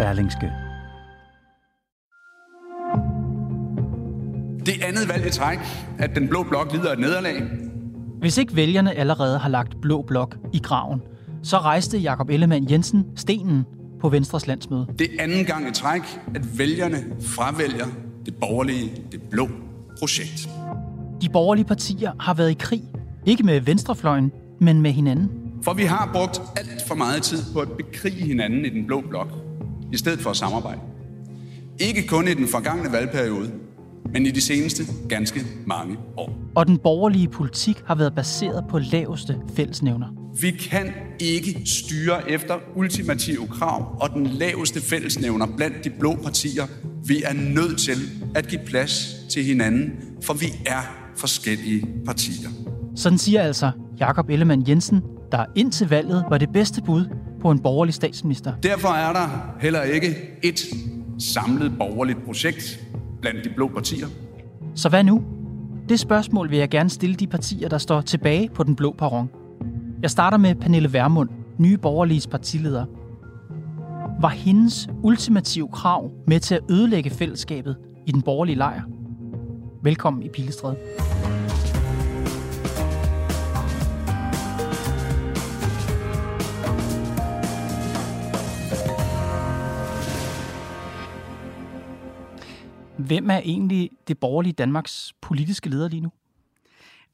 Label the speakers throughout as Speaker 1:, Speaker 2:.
Speaker 1: Berlingske.
Speaker 2: Det andet valg i træk, at den blå blok lider et nederlag.
Speaker 1: Hvis ikke vælgerne allerede har lagt blå blok i graven, så rejste Jakob Ellemann Jensen stenen på Venstres landsmøde.
Speaker 2: Det er anden gang i træk, at vælgerne fravælger det borgerlige, det blå projekt.
Speaker 1: De borgerlige partier har været i krig. Ikke med venstrefløjen, men med hinanden.
Speaker 2: For vi har brugt alt for meget tid på at bekrige hinanden i den blå blok, i stedet for at samarbejde. Ikke kun i den forgangne valgperiode, men i de seneste ganske mange år.
Speaker 1: Og den borgerlige politik har været baseret på laveste fællesnævner.
Speaker 2: Vi kan ikke styre efter ultimative krav og den laveste fællesnævner blandt de blå partier. Vi er nødt til at give plads til hinanden, for vi er forskellige partier.
Speaker 1: Sådan siger altså Jakob Ellemann Jensen, der indtil valget var det bedste bud på en borgerlig statsminister.
Speaker 2: Derfor er der heller ikke et samlet borgerligt projekt blandt de blå partier.
Speaker 1: Så hvad nu? Det spørgsmål vil jeg gerne stille de partier, der står tilbage på den blå perron. Jeg starter med Pernille Vermund, nye borgerliges partileder. Var hendes ultimative krav med til at ødelægge fællesskabet i den borgerlige lejr? Velkommen i Pilestræde. Hvem er egentlig det borgerlige Danmarks politiske leder lige nu?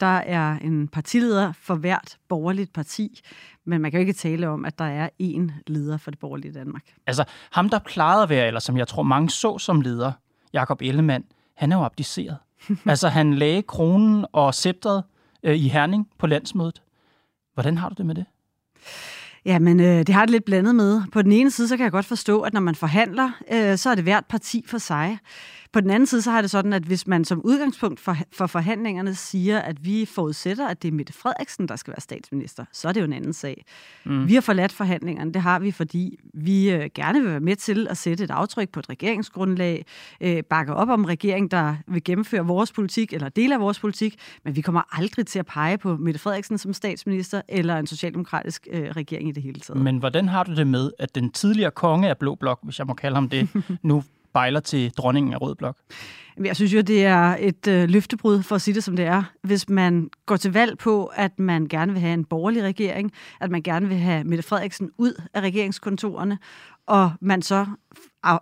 Speaker 3: Der er en partileder for hvert borgerligt parti, men man kan jo ikke tale om, at der er én leder for det borgerlige Danmark.
Speaker 1: Altså, ham der plejede at være, eller som jeg tror mange så som leder, Jakob Ellemann, han er jo abdiceret. altså, han lagde kronen og sceptret øh, i Herning på landsmødet. Hvordan har du det med det?
Speaker 3: Ja, men øh, det har det lidt blandet med. På den ene side, så kan jeg godt forstå, at når man forhandler, øh, så er det hvert parti for sig. På den anden side, så har det sådan, at hvis man som udgangspunkt for, for forhandlingerne siger, at vi forudsætter, at det er Mette Frederiksen, der skal være statsminister, så er det jo en anden sag. Mm. Vi har forladt forhandlingerne, det har vi, fordi vi øh, gerne vil være med til at sætte et aftryk på et regeringsgrundlag, øh, bakke op om regeringen, der vil gennemføre vores politik, eller dele af vores politik, men vi kommer aldrig til at pege på Mette Frederiksen som statsminister, eller en socialdemokratisk øh, regering i det hele taget.
Speaker 1: Men hvordan har du det med, at den tidligere konge af Blå Blok, hvis jeg må kalde ham det, nu bejler til dronningen af Rød Blok?
Speaker 3: Jeg synes jo, det er et øh, løftebrud, for at sige det som det er. Hvis man går til valg på, at man gerne vil have en borgerlig regering, at man gerne vil have Mette Frederiksen ud af regeringskontorerne, og man så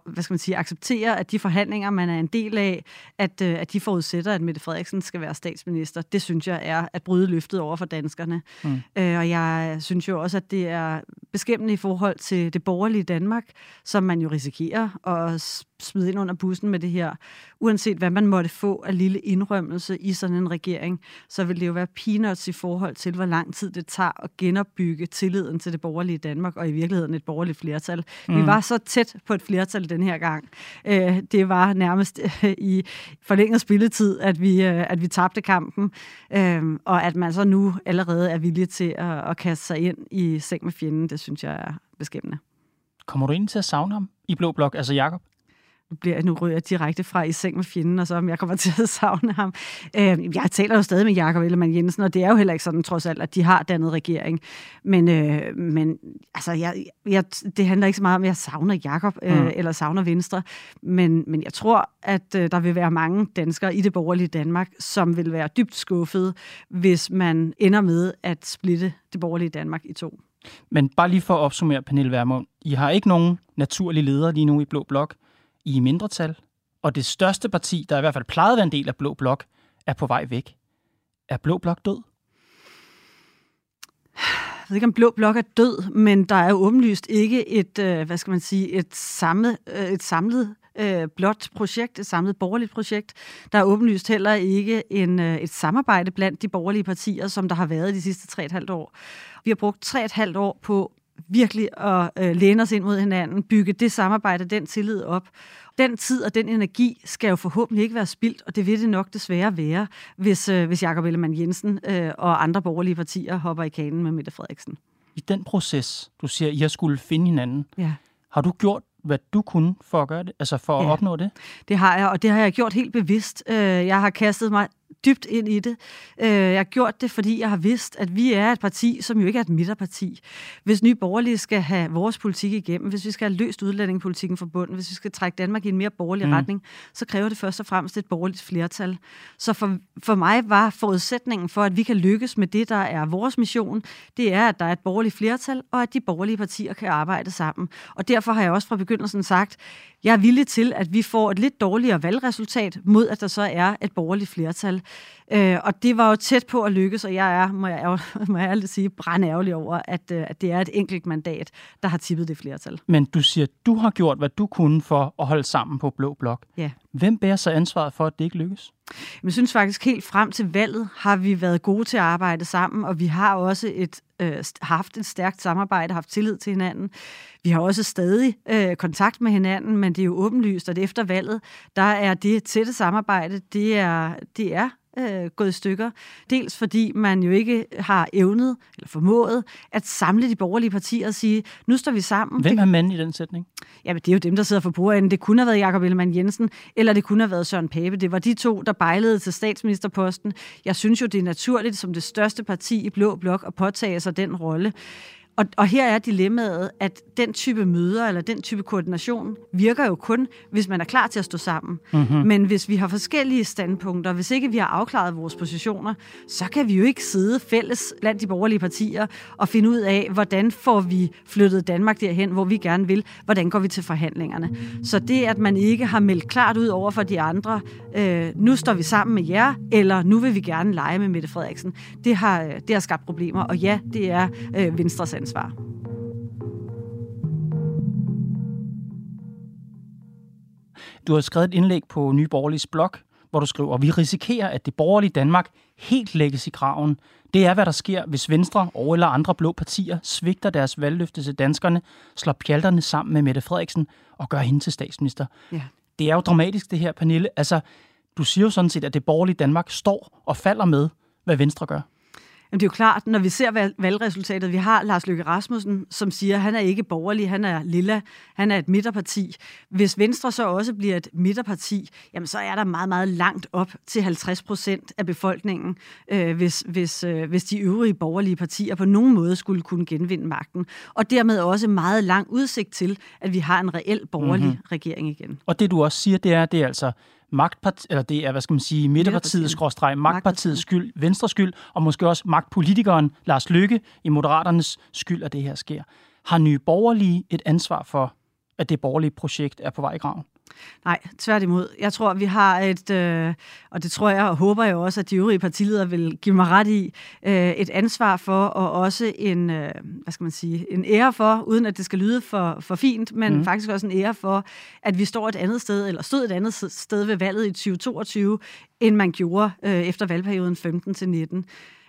Speaker 3: hvad skal man sige, accepterer, at de forhandlinger, man er en del af, at, øh, at de forudsætter, at Mette Frederiksen skal være statsminister. Det synes jeg er at bryde løftet over for danskerne. Mm. Øh, og jeg synes jo også, at det er beskæmmende i forhold til det borgerlige Danmark, som man jo risikerer at smide ind under bussen med det her. Uanset hvad man måtte få af lille indrømmelse i sådan en regering, så vil det jo være peanuts i forhold til, hvor lang tid det tager at genopbygge tilliden til det borgerlige Danmark, og i virkeligheden et borgerligt flertal. Mm. Vi var så tæt på et flertal den her gang. Øh, det var nærmest øh, i forlænget spilletid, at vi, øh, at vi tabte kampen, øh, og at man så nu allerede er villig til at, at kaste sig ind i seng med fjenden, det synes jeg er beskæmmende.
Speaker 1: Kommer du ind til at savne ham i Blå Blok, altså Jakob?
Speaker 3: Bliver, nu ryger jeg direkte fra i seng med fjenden, og så om jeg kommer til at savne ham. Øh, jeg taler jo stadig med Jakob Ellemann Jensen, og det er jo heller ikke sådan trods alt, at de har dannet regering. Men, øh, men altså, jeg, jeg, det handler ikke så meget om, at jeg savner Jakob øh, mm. eller savner Venstre. Men, men jeg tror, at øh, der vil være mange danskere i det borgerlige Danmark, som vil være dybt skuffede, hvis man ender med at splitte det borgerlige Danmark i to.
Speaker 1: Men bare lige for at opsummere, Pernille Vermund. I har ikke nogen naturlige ledere lige nu i Blå Blok. I mindretal, og det største parti, der i hvert fald plejede at være en del af Blå Blok, er på vej væk. Er Blå Blok død?
Speaker 3: Jeg ved ikke, om Blå Blok er død, men der er jo åbenlyst ikke et, øh, hvad skal man sige, et samlet, øh, et samlet øh, blot projekt, et samlet borgerligt projekt. Der er åbenlyst heller ikke en, øh, et samarbejde blandt de borgerlige partier, som der har været de sidste 3,5 år. Vi har brugt 3,5 år på virkelig at øh, læne os ind mod hinanden, bygge det samarbejde, den tillid op. Den tid og den energi skal jo forhåbentlig ikke være spildt, og det vil det nok desværre være, hvis, øh, hvis Jakob Ellemann Jensen øh, og andre borgerlige partier hopper i kanen med Mette Frederiksen.
Speaker 1: I den proces, du siger, I har skulle finde hinanden,
Speaker 3: Ja.
Speaker 1: har du gjort, hvad du kunne for at gøre det? Altså for at
Speaker 3: Ja.
Speaker 1: opnå det?
Speaker 3: Det har jeg, og det har jeg gjort helt bevidst. Jeg har kastet mig dybt ind i det. Øh, Jeg har gjort det, fordi jeg har vidst, at vi er et parti, som jo ikke er et midterparti. Hvis Nye Borgerlige skal have vores politik igennem, hvis vi skal have løst udlændingepolitikken fra bunden, hvis vi skal trække Danmark i en mere borgerlig mm. retning, så kræver det først og fremmest et borgerligt flertal. Så for, for mig var forudsætningen for, at vi kan lykkes med det, der er vores mission, det er, at der er et borgerligt flertal, og at de borgerlige partier kan arbejde sammen. Og derfor har jeg også fra begyndelsen sagt, jeg er villig til, at vi får et lidt dårligere valgresultat, mod at der så er et borgerligt flertal. Øh, og det var jo tæt på at lykkes, og jeg er, må jeg, ærger- må jeg ærligt sige, brændærgerlig over, at, øh, at det er et enkelt mandat, der har tippet det flertal.
Speaker 1: Men du siger, du har gjort, hvad du kunne for at holde sammen på Blå Blok.
Speaker 3: Ja.
Speaker 1: Hvem bærer så ansvaret for, at det ikke lykkes?
Speaker 3: Jeg synes faktisk, helt frem til valget har vi været gode til at arbejde sammen, og vi har også et, øh, haft et stærkt samarbejde, haft tillid til hinanden. Vi har også stadig øh, kontakt med hinanden, men det er jo åbenlyst, at efter valget, der er det tætte samarbejde, det er, det er øh, gået i stykker. Dels fordi man jo ikke har evnet eller formået at samle de borgerlige partier og sige, nu står vi sammen.
Speaker 1: Hvem er manden i den sætning?
Speaker 3: Jamen, det er jo dem, der sidder for bordenden. Det kunne have været Jakob Ellemann Jensen, eller det kunne have været Søren Pape. Det var de to, der bejlede til statsministerposten. Jeg synes jo, det er naturligt som det største parti i Blå Blok at påtage sig den rolle. Og, og her er dilemmaet, at den type møder eller den type koordination virker jo kun, hvis man er klar til at stå sammen. Mm-hmm. Men hvis vi har forskellige standpunkter, hvis ikke vi har afklaret vores positioner, så kan vi jo ikke sidde fælles blandt de borgerlige partier og finde ud af, hvordan får vi flyttet Danmark derhen, hvor vi gerne vil, hvordan går vi til forhandlingerne. Så det, at man ikke har meldt klart ud over for de andre, øh, nu står vi sammen med jer, eller nu vil vi gerne lege med Mette Frederiksen, det har, øh, det har skabt problemer. Og ja, det er øh, Venstres ansvar.
Speaker 1: Du har skrevet et indlæg på Nye Borgerliges blog, hvor du skriver, vi risikerer, at det borgerlige Danmark helt lægges i graven. Det er, hvad der sker, hvis Venstre og eller andre blå partier svigter deres valgløfte til danskerne, slår pjalterne sammen med Mette Frederiksen og gør hende til statsminister.
Speaker 3: Ja.
Speaker 1: Det er jo dramatisk, det her, Pernille. Altså, du siger jo sådan set, at det borgerlige Danmark står og falder med, hvad Venstre gør.
Speaker 3: Jamen, det er jo klart, når vi ser valg- valgresultatet, vi har Lars Løkke Rasmussen, som siger, at han er ikke borgerlig, han er lilla, han er et midterparti. Hvis Venstre så også bliver et midterparti, jamen så er der meget, meget langt op til 50 procent af befolkningen, øh, hvis, hvis, øh, hvis de øvrige borgerlige partier på nogen måde skulle kunne genvinde magten. Og dermed også meget lang udsigt til, at vi har en reel borgerlig mm-hmm. regering igen.
Speaker 1: Og det du også siger, det er, det er altså magtpart, eller det er, hvad skal man sige,
Speaker 3: Midterpartiet.
Speaker 1: skråstreg, magtpartiets
Speaker 3: Magtpartiet.
Speaker 1: skyld, Venstres skyld, og måske også magtpolitikeren Lars Løkke i Moderaternes skyld, at det her sker. Har nye borgerlige et ansvar for, at det borgerlige projekt er på vej i graven?
Speaker 3: Nej, tværtimod. Jeg tror, vi har et, øh, og det tror jeg og håber jeg også, at de øvrige partiledere vil give mig ret i, øh, et ansvar for, og også en, øh, hvad skal man sige, en ære for, uden at det skal lyde for, for fint, men mm. faktisk også en ære for, at vi står et andet sted, eller stod et andet sted ved valget i 2022, end man gjorde øh, efter valgperioden 15 til 19.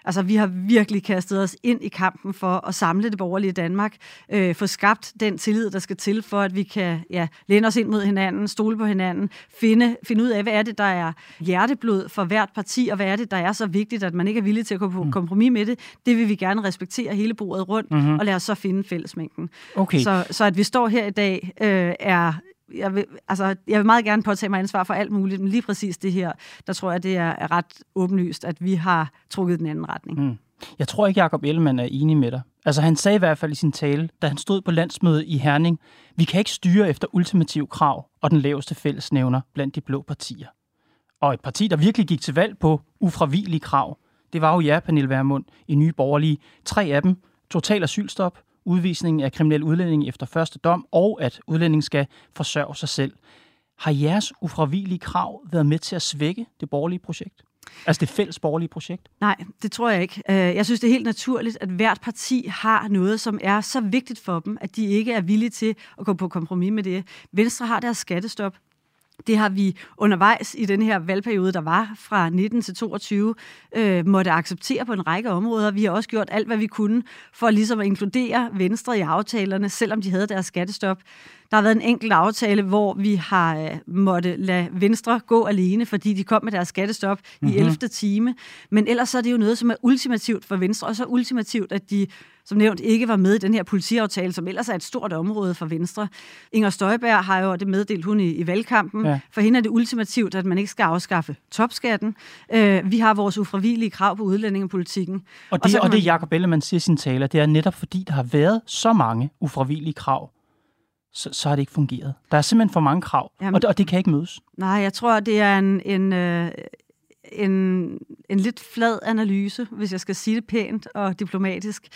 Speaker 3: Altså, vi har virkelig kastet os ind i kampen for at samle det borgerlige Danmark, øh, få skabt den tillid, der skal til for, at vi kan ja, læne os ind mod hinanden, stole på hinanden, finde, finde ud af, hvad er det, der er hjerteblod for hvert parti, og hvad er det, der er så vigtigt, at man ikke er villig til at gå på kompromis med det. Det vil vi gerne respektere hele bordet rundt, mm-hmm. og lad os så finde fællesmængden.
Speaker 1: Okay.
Speaker 3: Så, så at vi står her i dag, øh, er jeg vil, altså, jeg vil meget gerne påtage mig ansvar for alt muligt, men lige præcis det her, der tror jeg, det er, ret åbenlyst, at vi har trukket den anden retning.
Speaker 1: Mm. Jeg tror ikke, Jacob Ellemann er enig med dig. Altså han sagde i hvert fald i sin tale, da han stod på landsmødet i Herning, vi kan ikke styre efter ultimativ krav og den laveste fællesnævner blandt de blå partier. Og et parti, der virkelig gik til valg på ufravigelige krav, det var jo jer, Pernille Vermund, i Nye Borgerlige. Tre af dem, total asylstop, udvisning af kriminel udlænding efter første dom, og at udlændingen skal forsørge sig selv. Har jeres ufravigelige krav været med til at svække det borgerlige projekt? Altså det fælles borgerlige projekt?
Speaker 3: Nej, det tror jeg ikke. Øh, jeg synes, det er helt naturligt, at hvert parti har noget, som er så vigtigt for dem, at de ikke er villige til at gå på kompromis med det. Venstre har deres skattestop. Det har vi undervejs i den her valgperiode, der var fra 19 til 22, øh, måtte acceptere på en række områder. Vi har også gjort alt, hvad vi kunne for ligesom at inkludere Venstre i aftalerne, selvom de havde deres skattestop. Der har været en enkelt aftale, hvor vi har øh, måtte lade Venstre gå alene, fordi de kom med deres skattestop mm-hmm. i 11. Mhm. time. Men ellers så er det jo noget, som er ultimativt for Venstre, og så ultimativt, at de som nævnt ikke var med i den her politiaftale, som ellers er et stort område for Venstre. Inger Støjberg har jo det meddelt hun i, i valgkampen. Ja. For hende er det ultimativt, at man ikke skal afskaffe topskatten. Øh, vi har vores ufravigelige krav på udlændingepolitikken.
Speaker 1: Og det, og, og det man... Jacob Ellemann siger i sin tale, det er netop fordi, der har været så mange ufravigelige krav så, så har det ikke fungeret. Der er simpelthen for mange krav, Jamen, og, det, og det kan ikke mødes.
Speaker 3: Nej, jeg tror, det er en, en, øh, en, en lidt flad analyse, hvis jeg skal sige det pænt og diplomatisk.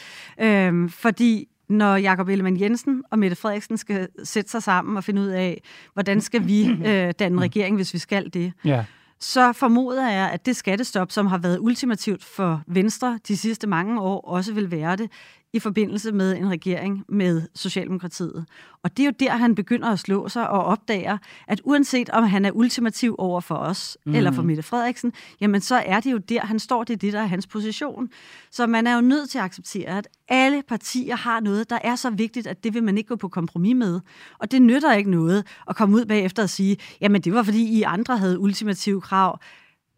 Speaker 3: Øhm, fordi når Jakob Ellemann Jensen og Mette Frederiksen skal sætte sig sammen og finde ud af, hvordan skal vi øh, danne regering, hvis vi skal det, ja. så formoder jeg, at det skattestop, som har været ultimativt for Venstre de sidste mange år, også vil være det i forbindelse med en regering med Socialdemokratiet. Og det er jo der, han begynder at slå sig og opdager, at uanset om han er ultimativ over for os mm. eller for Mette Frederiksen, jamen så er det jo der, han står. Det er det, der er hans position. Så man er jo nødt til at acceptere, at alle partier har noget, der er så vigtigt, at det vil man ikke gå på kompromis med. Og det nytter ikke noget at komme ud bagefter og sige, jamen det var fordi I andre havde ultimative krav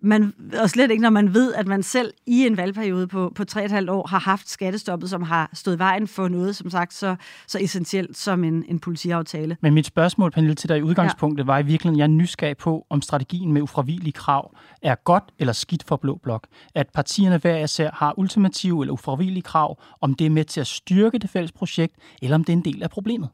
Speaker 3: man, og slet ikke, når man ved, at man selv i en valgperiode på, på 3,5 år har haft skattestoppet, som har stået vejen for noget, som sagt, så, så essentielt som en, en politiaftale.
Speaker 1: Men mit spørgsmål, Pernille, til dig i udgangspunktet, ja. var i virkeligheden, jeg er nysgerrig på, om strategien med ufravigelige krav er godt eller skidt for Blå Blok. At partierne hver især har ultimative eller ufravigelige krav, om det er med til at styrke det fælles projekt, eller om det er en del af problemet.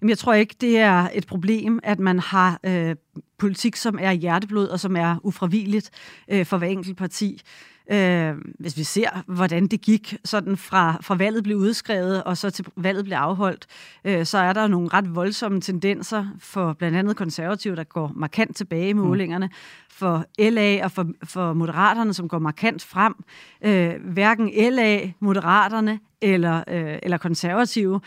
Speaker 3: Jamen, jeg tror ikke, det er et problem, at man har øh, politik, som er hjerteblod og som er ufravigeligt øh, for hver enkelt parti. Øh, hvis vi ser, hvordan det gik sådan fra, fra valget blev udskrevet og så til valget blev afholdt, øh, så er der nogle ret voldsomme tendenser for blandt andet konservative, der går markant tilbage i mm. målingerne, mm. for LA og for, for Moderaterne, som går markant frem. Øh, hverken LA, Moderaterne eller, øh, eller konservative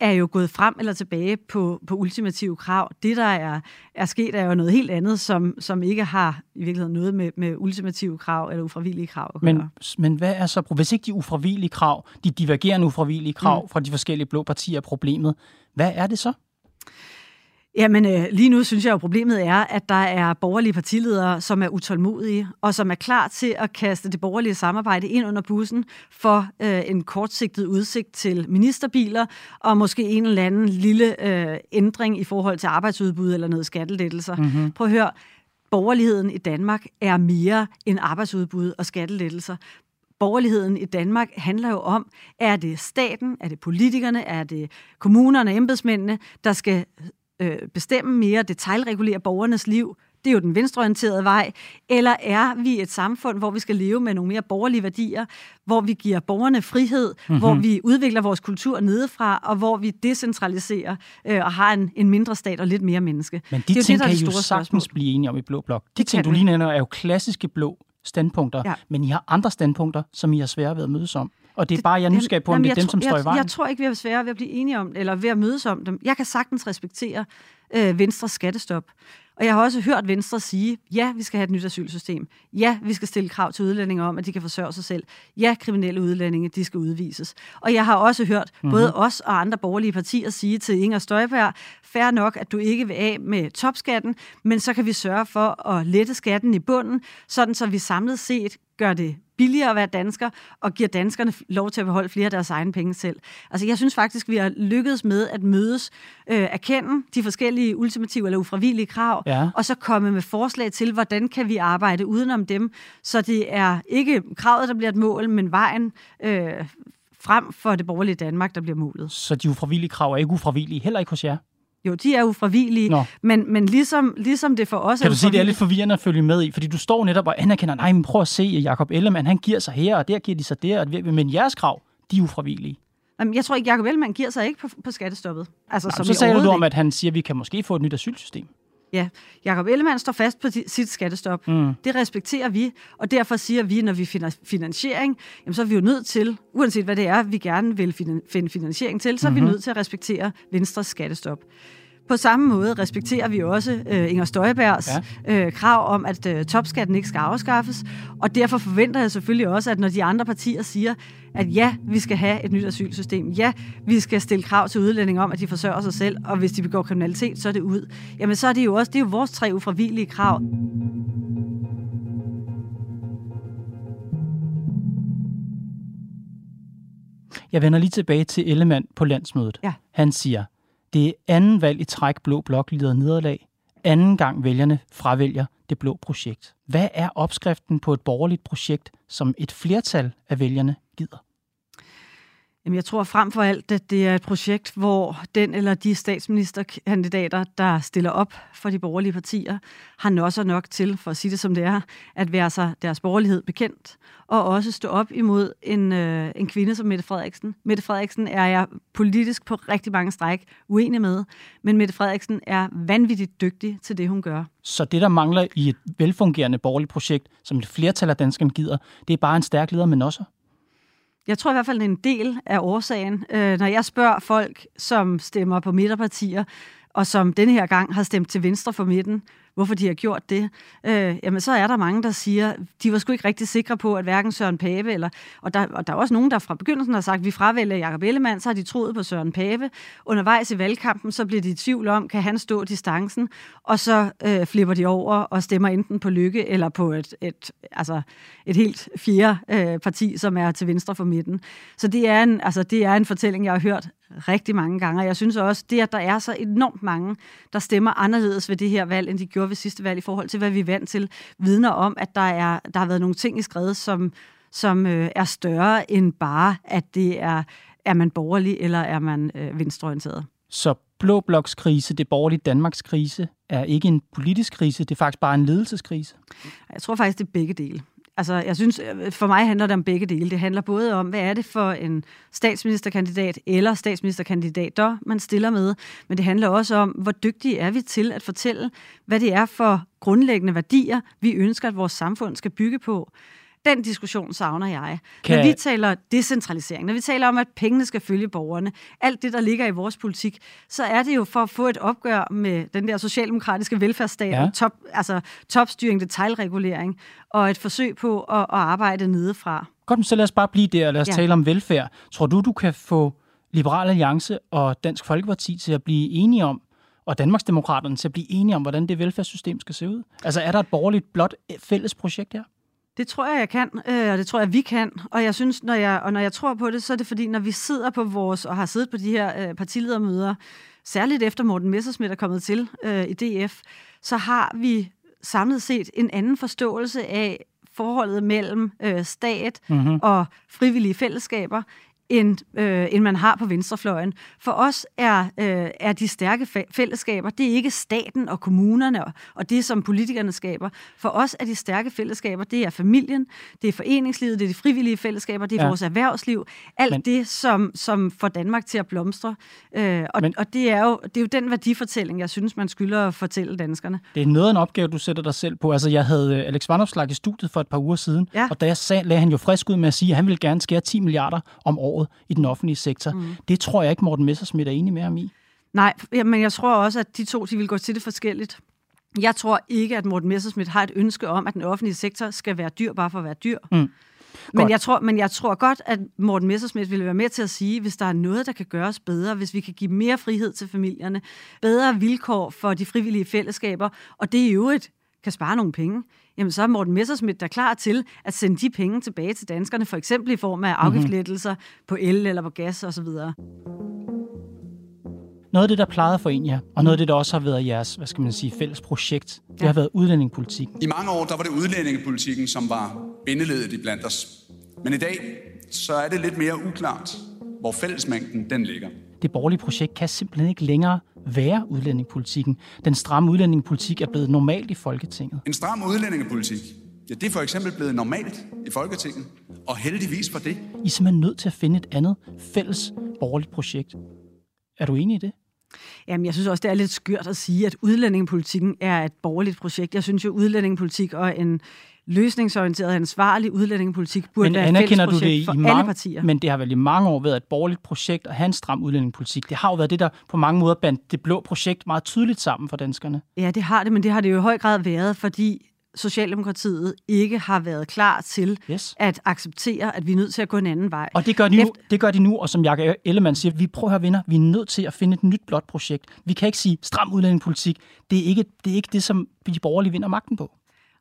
Speaker 3: er jo gået frem eller tilbage på, på ultimative krav. Det, der er, er sket, er jo noget helt andet, som, som ikke har i virkeligheden noget med, med ultimative krav eller ufravillige krav at
Speaker 1: gøre. Men, men hvad er så, hvis ikke de ufravillige krav, de divergerende ufravillige krav mm. fra de forskellige blå partier er problemet, hvad er det så?
Speaker 3: Jamen, øh, lige nu synes jeg jo, problemet er, at der er borgerlige partiledere, som er utålmodige, og som er klar til at kaste det borgerlige samarbejde ind under bussen for øh, en kortsigtet udsigt til ministerbiler, og måske en eller anden lille øh, ændring i forhold til arbejdsudbud eller noget skattelettelser. Mm-hmm. Prøv at høre, borgerligheden i Danmark er mere end arbejdsudbud og skattelettelser borgerligheden i Danmark handler jo om, er det staten, er det politikerne, er det kommunerne, embedsmændene, der skal øh, bestemme mere, detaljregulere borgernes liv, det er jo den venstreorienterede vej, eller er vi et samfund, hvor vi skal leve med nogle mere borgerlige værdier, hvor vi giver borgerne frihed, mm-hmm. hvor vi udvikler vores kultur nedefra, og hvor vi decentraliserer øh, og har en, en mindre stat og lidt mere menneske.
Speaker 1: Men de det er ting det, kan I jo sagtens spørgsmål. blive enige om i Blå Blok. De det ting, du lige nævner, er jo klassiske blå standpunkter, ja. men I har andre standpunkter, som I har svært ved at mødes om. Og det er bare, jeg nu skal på, om det er dem, som står i vejen.
Speaker 3: Jeg tror ikke, vi har svært ved at blive enige om eller ved at mødes om dem. Jeg kan sagtens respektere øh, Venstres skattestop. Og jeg har også hørt Venstre sige, ja, vi skal have et nyt asylsystem. Ja, vi skal stille krav til udlændinge om, at de kan forsørge sig selv. Ja, kriminelle udlændinge, de skal udvises. Og jeg har også hørt mm-hmm. både os og andre borgerlige partier sige til Inger Støjberg, fair nok, at du ikke vil af med topskatten, men så kan vi sørge for at lette skatten i bunden, sådan så vi samlet set gør det billigere at være dansker, og giver danskerne lov til at beholde flere af deres egne penge selv. Altså, jeg synes faktisk, vi har lykkedes med at mødes, øh, erkende de forskellige ultimative eller ufravillige krav, ja. og så komme med forslag til, hvordan kan vi arbejde udenom dem, så det er ikke kravet, der bliver et mål, men vejen øh, frem for det borgerlige Danmark, der bliver målet.
Speaker 1: Så de ufravillige krav er ikke ufravillige, heller ikke hos jer?
Speaker 3: Jo, de er jo fravillige, men, men ligesom, ligesom det for os
Speaker 1: Kan du sige, det er lidt forvirrende at følge med i? Fordi du står netop og anerkender, nej, men prøv at se, Jacob Ellemann, han giver sig her, og der giver de sig der, men jeres krav, de er ufravillige.
Speaker 3: Jamen, jeg tror ikke, Jacob Ellemann giver sig ikke på, på skattestoppet.
Speaker 1: Altså, Nå, som så sagde du om, at han siger, at vi kan måske få et nyt asylsystem.
Speaker 3: Ja, Jakob Ellemann står fast på sit skattestop. Mm. Det respekterer vi, og derfor siger vi, når vi finder finansiering, jamen så er vi jo nødt til, uanset hvad det er, vi gerne vil finde finansiering til, så er mm-hmm. vi mhm. nødt til at respektere Venstres skattestop. På samme måde respekterer vi også øh, Inger Støjbergs ja. øh, krav om, at øh, topskatten ikke skal afskaffes, og derfor forventer jeg selvfølgelig også, at når de andre partier siger, at ja, vi skal have et nyt asylsystem, ja, vi skal stille krav til udlændinge om, at de forsørger sig selv, og hvis de begår kriminalitet, så er det ud. Jamen så er det jo også, det er jo vores tre ufravillige krav.
Speaker 1: Jeg vender lige tilbage til Ellemann på landsmødet.
Speaker 3: Ja.
Speaker 1: Han siger, det er anden valg i træk blå blok lider nederlag. Anden gang vælgerne fravælger det blå projekt. Hvad er opskriften på et borgerligt projekt, som et flertal af vælgerne gider?
Speaker 3: Jamen, jeg tror frem for alt, at det er et projekt, hvor den eller de statsministerkandidater, der stiller op for de borgerlige partier, har nosser nok til, for at sige det som det er, at være sig deres borgerlighed bekendt, og også stå op imod en, øh, en kvinde som Mette Frederiksen. Mette Frederiksen er jeg politisk på rigtig mange stræk uenig med, men Mette Frederiksen er vanvittigt dygtig til det, hun gør.
Speaker 1: Så det, der mangler i et velfungerende borgerligt projekt, som et flertal af danskerne gider, det er bare en stærk leder med nosser?
Speaker 3: Jeg tror i hvert fald, det er en del af årsagen. Øh, når jeg spørger folk, som stemmer på midterpartier, og som denne her gang har stemt til venstre for midten, hvorfor de har gjort det, øh, jamen så er der mange, der siger, de var sgu ikke rigtig sikre på, at hverken Søren Pape, eller, og, der, og der er også nogen, der fra begyndelsen har sagt, at vi fravælger Jacob Ellemann, så har de troet på Søren Pape. Undervejs i valgkampen, så bliver de i tvivl om, kan han stå distancen, og så øh, flipper de over og stemmer enten på Lykke, eller på et, et, altså et helt fjerde øh, parti, som er til venstre for midten. Så det er en, altså, det er en fortælling, jeg har hørt rigtig mange gange, og jeg synes også, det, at der er så enormt mange, der stemmer anderledes ved det her valg, end de gjorde ved sidste valg, i forhold til, hvad vi er vant til, vidner om, at der, er, der har været nogle ting i skrevet, som, som øh, er større end bare, at det er, er man borgerlig, eller er man øh, venstreorienteret.
Speaker 1: Så blå bloks krise, det borgerlige Danmarks krise, er ikke en politisk krise, det er faktisk bare en ledelseskrise?
Speaker 3: Jeg tror faktisk, det er begge dele. Altså, jeg synes, øh, for mig handler det om begge dele. Det handler både om, hvad er det for en statsministerkandidat eller statsministerkandidat, der man stiller med, men det handler også om, hvor dygtige er vi til at fortælle, hvad det er for grundlæggende værdier, vi ønsker, at vores samfund skal bygge på. Den diskussion savner jeg. Kan... Når vi taler decentralisering, når vi taler om, at pengene skal følge borgerne, alt det, der ligger i vores politik, så er det jo for at få et opgør med den der socialdemokratiske velfærdsstat, ja. top, altså topstyring, detaljregulering, og et forsøg på at, at arbejde nedefra.
Speaker 1: Godt, så lad os bare blive der, og lad os ja. tale om velfærd. Tror du, du kan få Liberal Alliance og Dansk Folkeparti til at blive enige om, og Danmarksdemokraterne til at blive enige om, hvordan det velfærdssystem skal se ud? Altså er der et borgerligt blot fælles projekt her?
Speaker 3: Det tror jeg, jeg kan, øh, og det tror jeg, vi kan. Og jeg synes, når jeg, og når jeg tror på det, så er det fordi, når vi sidder på vores, og har siddet på de her øh, partiledermøder, særligt efter Morten Messersmith er kommet til øh, i DF, så har vi samlet set en anden forståelse af forholdet mellem øh, stat mm-hmm. og frivillige fællesskaber, end, øh, end man har på venstrefløjen. For os er, øh, er de stærke fællesskaber, det er ikke staten og kommunerne og, og det, som politikerne skaber. For os er de stærke fællesskaber, det er familien, det er foreningslivet, det er de frivillige fællesskaber, det er ja. vores erhvervsliv. Alt men, det, som, som får Danmark til at blomstre. Øh, og, men, og det, er jo, det er jo den værdifortælling, jeg synes, man skylder at fortælle danskerne.
Speaker 1: Det er noget af en opgave, du sætter dig selv på. Altså, jeg havde øh, Alex Vandopslag i studiet for et par uger siden, ja. og da jeg sagde, lagde han jo frisk ud med at sige, at han ville gerne skære 10 milliarder om året året i den offentlige sektor. Mm. Det tror jeg ikke, Morten Messersmith er enig med ham i.
Speaker 3: Nej, men jeg tror også, at de to de vil gå til det forskelligt. Jeg tror ikke, at Morten Messersmith har et ønske om, at den offentlige sektor skal være dyr bare for at være dyr. Mm. Men jeg, tror, men jeg tror godt, at Morten Messersmith ville være med til at sige, hvis der er noget, der kan gøres bedre, hvis vi kan give mere frihed til familierne, bedre vilkår for de frivillige fællesskaber, og det jo et kan spare nogle penge, jamen så er Morten Messersmith der klar til at sende de penge tilbage til danskerne, for eksempel i form af mhm. afgiftslettelser mm-hmm. på el eller på gas osv.
Speaker 1: Noget af det, der plejede for en, ja, og noget af det, der også har været jeres, hvad skal man sige, fælles projekt, det ja. har været udlændingepolitik.
Speaker 2: I mange år, der var det udlændingepolitikken, som var bindeledet i blandt os. Men i dag, så er det lidt mere uklart, hvor fællesmængden den ligger.
Speaker 1: Det borgerlige projekt kan simpelthen ikke længere være udlændingepolitikken. Den stramme udlændingepolitik er blevet normalt i Folketinget.
Speaker 2: En stram udlændingepolitik, ja, det er for eksempel blevet normalt i Folketinget, og heldigvis for det.
Speaker 1: I er simpelthen nødt til at finde et andet fælles borgerligt projekt. Er du enig i det?
Speaker 3: Jamen, jeg synes også, det er lidt skørt at sige, at udlændingepolitikken er et borgerligt projekt. Jeg synes jo, udlændingepolitik og en løsningsorienteret, ansvarlig udlændingepolitik burde
Speaker 1: men
Speaker 3: være et
Speaker 1: anerkender
Speaker 3: fælles
Speaker 1: du det
Speaker 3: projekt
Speaker 1: i
Speaker 3: for
Speaker 1: mange,
Speaker 3: alle partier.
Speaker 1: Men det har vel i mange år været et borgerligt projekt at have en stram udlændingepolitik. Det har jo været det, der på mange måder bandt det blå projekt meget tydeligt sammen for danskerne.
Speaker 3: Ja, det har det, men det har det jo i høj grad været, fordi Socialdemokratiet ikke har været klar til
Speaker 1: Yes.
Speaker 3: at acceptere, at vi er nødt til at gå en anden vej.
Speaker 1: Og det gør, de nu, det gør de nu, og som Jakob Ellemann siger, vi prøver at venner, vi er nødt til at finde et nyt blåt projekt. Vi kan ikke sige stram udlændingepolitik. Det er ikke det, er ikke det som de borgerlige vinder magten på.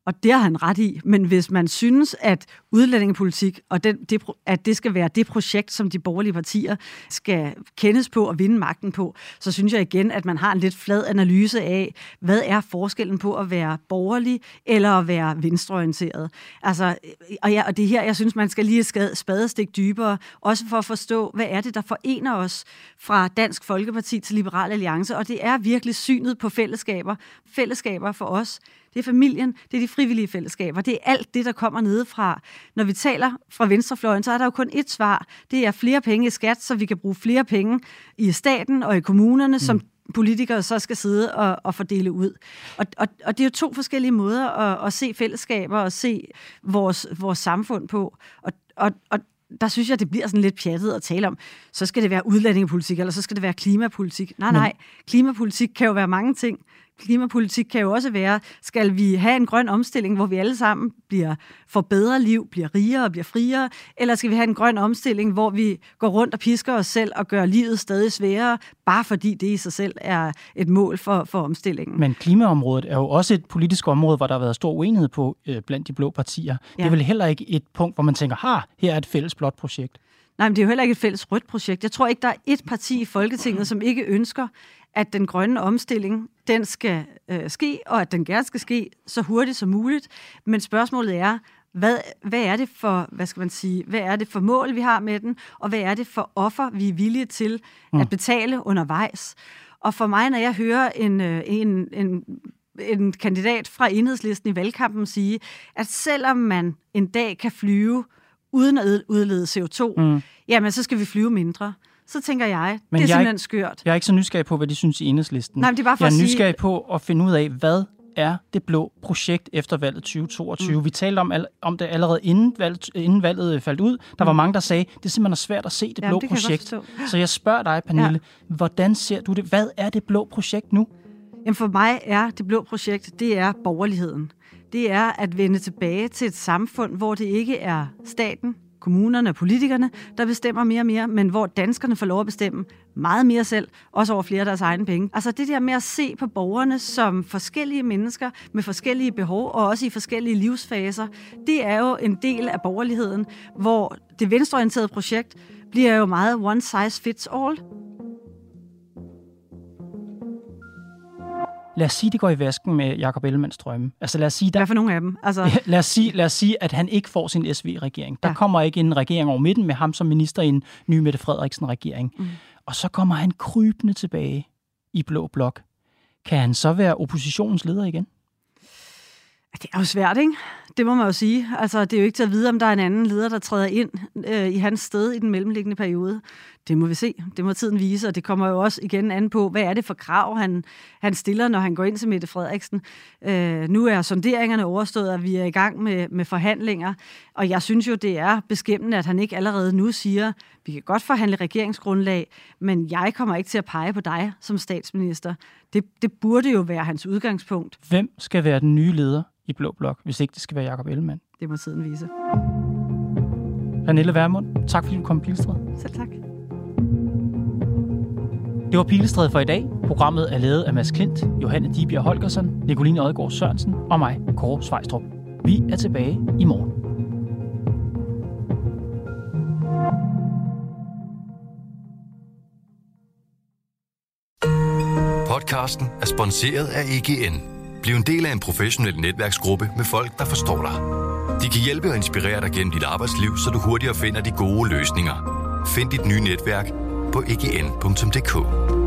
Speaker 3: Og det har han ret i. Men hvis man synes, at udlændingepolitik, og den, det, at det skal være det projekt, som de borgerlige partier skal kendes på og vinde magten på, så synes jeg igen, at man har en lidt flad analyse af, hvad er forskellen på at være borgerlig eller at være venstreorienteret. Altså, og, ja, og det her, jeg synes, man skal lige et spadestik dybere, også for at forstå, hvad er det, der forener os fra Dansk Folkeparti til Liberal Alliance, og det er virkelig synet på fællesskaber. Fællesskaber for os, det er familien, det er de frivillige fællesskaber, det er alt det, der kommer nedefra. Når vi taler fra venstrefløjen, så er der jo kun ét svar. Det er flere penge i skat, så vi kan bruge flere penge i staten og i kommunerne, mm. som politikere så skal sidde og, og fordele ud. Og, og, og det er jo to forskellige måder at, at se fællesskaber og se vores, vores samfund på. Og, og, og der synes jeg, det bliver sådan lidt pjattet at tale om, så skal det være udlændingepolitik, eller så skal det være klimapolitik. Nej, nej, klimapolitik kan jo være mange ting. Klimapolitik kan jo også være, skal vi have en grøn omstilling, hvor vi alle sammen bliver får bedre liv, bliver rigere og bliver friere, eller skal vi have en grøn omstilling, hvor vi går rundt og pisker os selv og gør livet stadig sværere, bare fordi det i sig selv er et mål for, for omstillingen.
Speaker 1: Men klimaområdet er jo også et politisk område, hvor der har været stor uenighed på øh, blandt de blå partier. Ja. Det er vel heller ikke et punkt, hvor man tænker, har, her er et fælles blåt projekt.
Speaker 3: Nej, men det er jo heller ikke et fælles rødt projekt. Jeg tror ikke, der er et parti i Folketinget, som ikke ønsker, at den grønne omstilling, den skal øh, ske, og at den gerne skal ske så hurtigt som muligt. Men spørgsmålet er, hvad, hvad er det for, hvad skal man sige, hvad er det for mål, vi har med den, og hvad er det for offer, vi er villige til at betale undervejs? Og for mig, når jeg hører en, øh, en, en en kandidat fra enhedslisten i valgkampen sige, at selvom man en dag kan flyve uden at udlede CO2, mm. jamen så skal vi flyve mindre. Så tænker jeg,
Speaker 1: Men
Speaker 3: det er
Speaker 1: jeg er
Speaker 3: simpelthen skørt.
Speaker 1: Jeg er ikke så nysgerrig på, hvad de synes i enhedslisten.
Speaker 3: Nej, det er bare for
Speaker 1: jeg er
Speaker 3: sige-
Speaker 1: nysgerrig på at finde ud af, hvad er det blå projekt efter valget 2022. Mm. Vi talte om, om det allerede inden valget, inden valget øh, faldt ud. Der var mange, der sagde, det er simpelthen svært at se det
Speaker 3: Jamen,
Speaker 1: blå
Speaker 3: det jeg
Speaker 1: projekt.
Speaker 3: forstå.
Speaker 1: Så jeg spørger dig, Pernille, ja. hvordan ser du det? Hvad er det blå projekt nu?
Speaker 3: Jamen for mig er det blå projekt, det er borgerligheden. Det er at vende tilbage til et samfund, hvor det ikke er staten, kommunerne og politikerne, der bestemmer mere og mere, men hvor danskerne får lov at bestemme meget mere selv, også over flere af deres egne penge. Altså det der med at se på borgerne som forskellige mennesker med forskellige behov, og også i forskellige livsfaser, det er jo en del af borgerligheden, hvor det venstreorienterede projekt bliver jo meget one size fits all.
Speaker 1: Lad os sige, det går i vasken med Jakob Ellemanns drømme. Altså lad os sige, der,
Speaker 3: Hvad for nogle af dem? Altså,
Speaker 1: lad os sige, lad os sige at han ikke får sin SV-regering. Der
Speaker 3: Ja.
Speaker 1: kommer ikke en regering over midten med ham som minister i en ny Mette Frederiksen-regering. Mm. Og så kommer han krybende tilbage i Blå Blok. Kan han så være oppositionens leder igen?
Speaker 3: Det er jo svært, ikke? Det må man jo sige. Altså, det er jo ikke til at vide, om der er en anden leder, der træder ind øh, i hans sted i den mellemliggende periode. Det må vi se. Det må tiden vise, og det kommer jo også igen an på, hvad er det for krav, han, han stiller, når han går ind til Mette Frederiksen. Øh, nu er sonderingerne overstået, og vi er i gang med, med forhandlinger, og jeg synes jo, det er beskæmmende, at han ikke allerede nu siger, vi kan godt forhandle regeringsgrundlag, men jeg kommer ikke til at pege på dig som statsminister. Det, det burde jo være hans udgangspunkt.
Speaker 1: Hvem skal være den nye leder i Blå Blok, hvis ikke det skal være Jakob Ellemann?
Speaker 3: Det må tiden vise.
Speaker 1: Pernille Vermund, tak fordi du kom Pilestræd.
Speaker 3: Selv tak.
Speaker 1: Det var Pilestræde for i dag. Programmet er lavet af Mads Klint, Johanne Dibjerg Holgersen, Nicoline Odgaard Sørensen og mig, Kåre Svejstrup. Vi er tilbage i morgen.
Speaker 4: Podcasten er sponsoreret af EGN. Bliv en del af en professionel netværksgruppe med folk, der forstår dig. De kan hjælpe og inspirere dig gennem dit arbejdsliv, så du hurtigere finder de gode løsninger. Find dit nye netværk på egn.dk.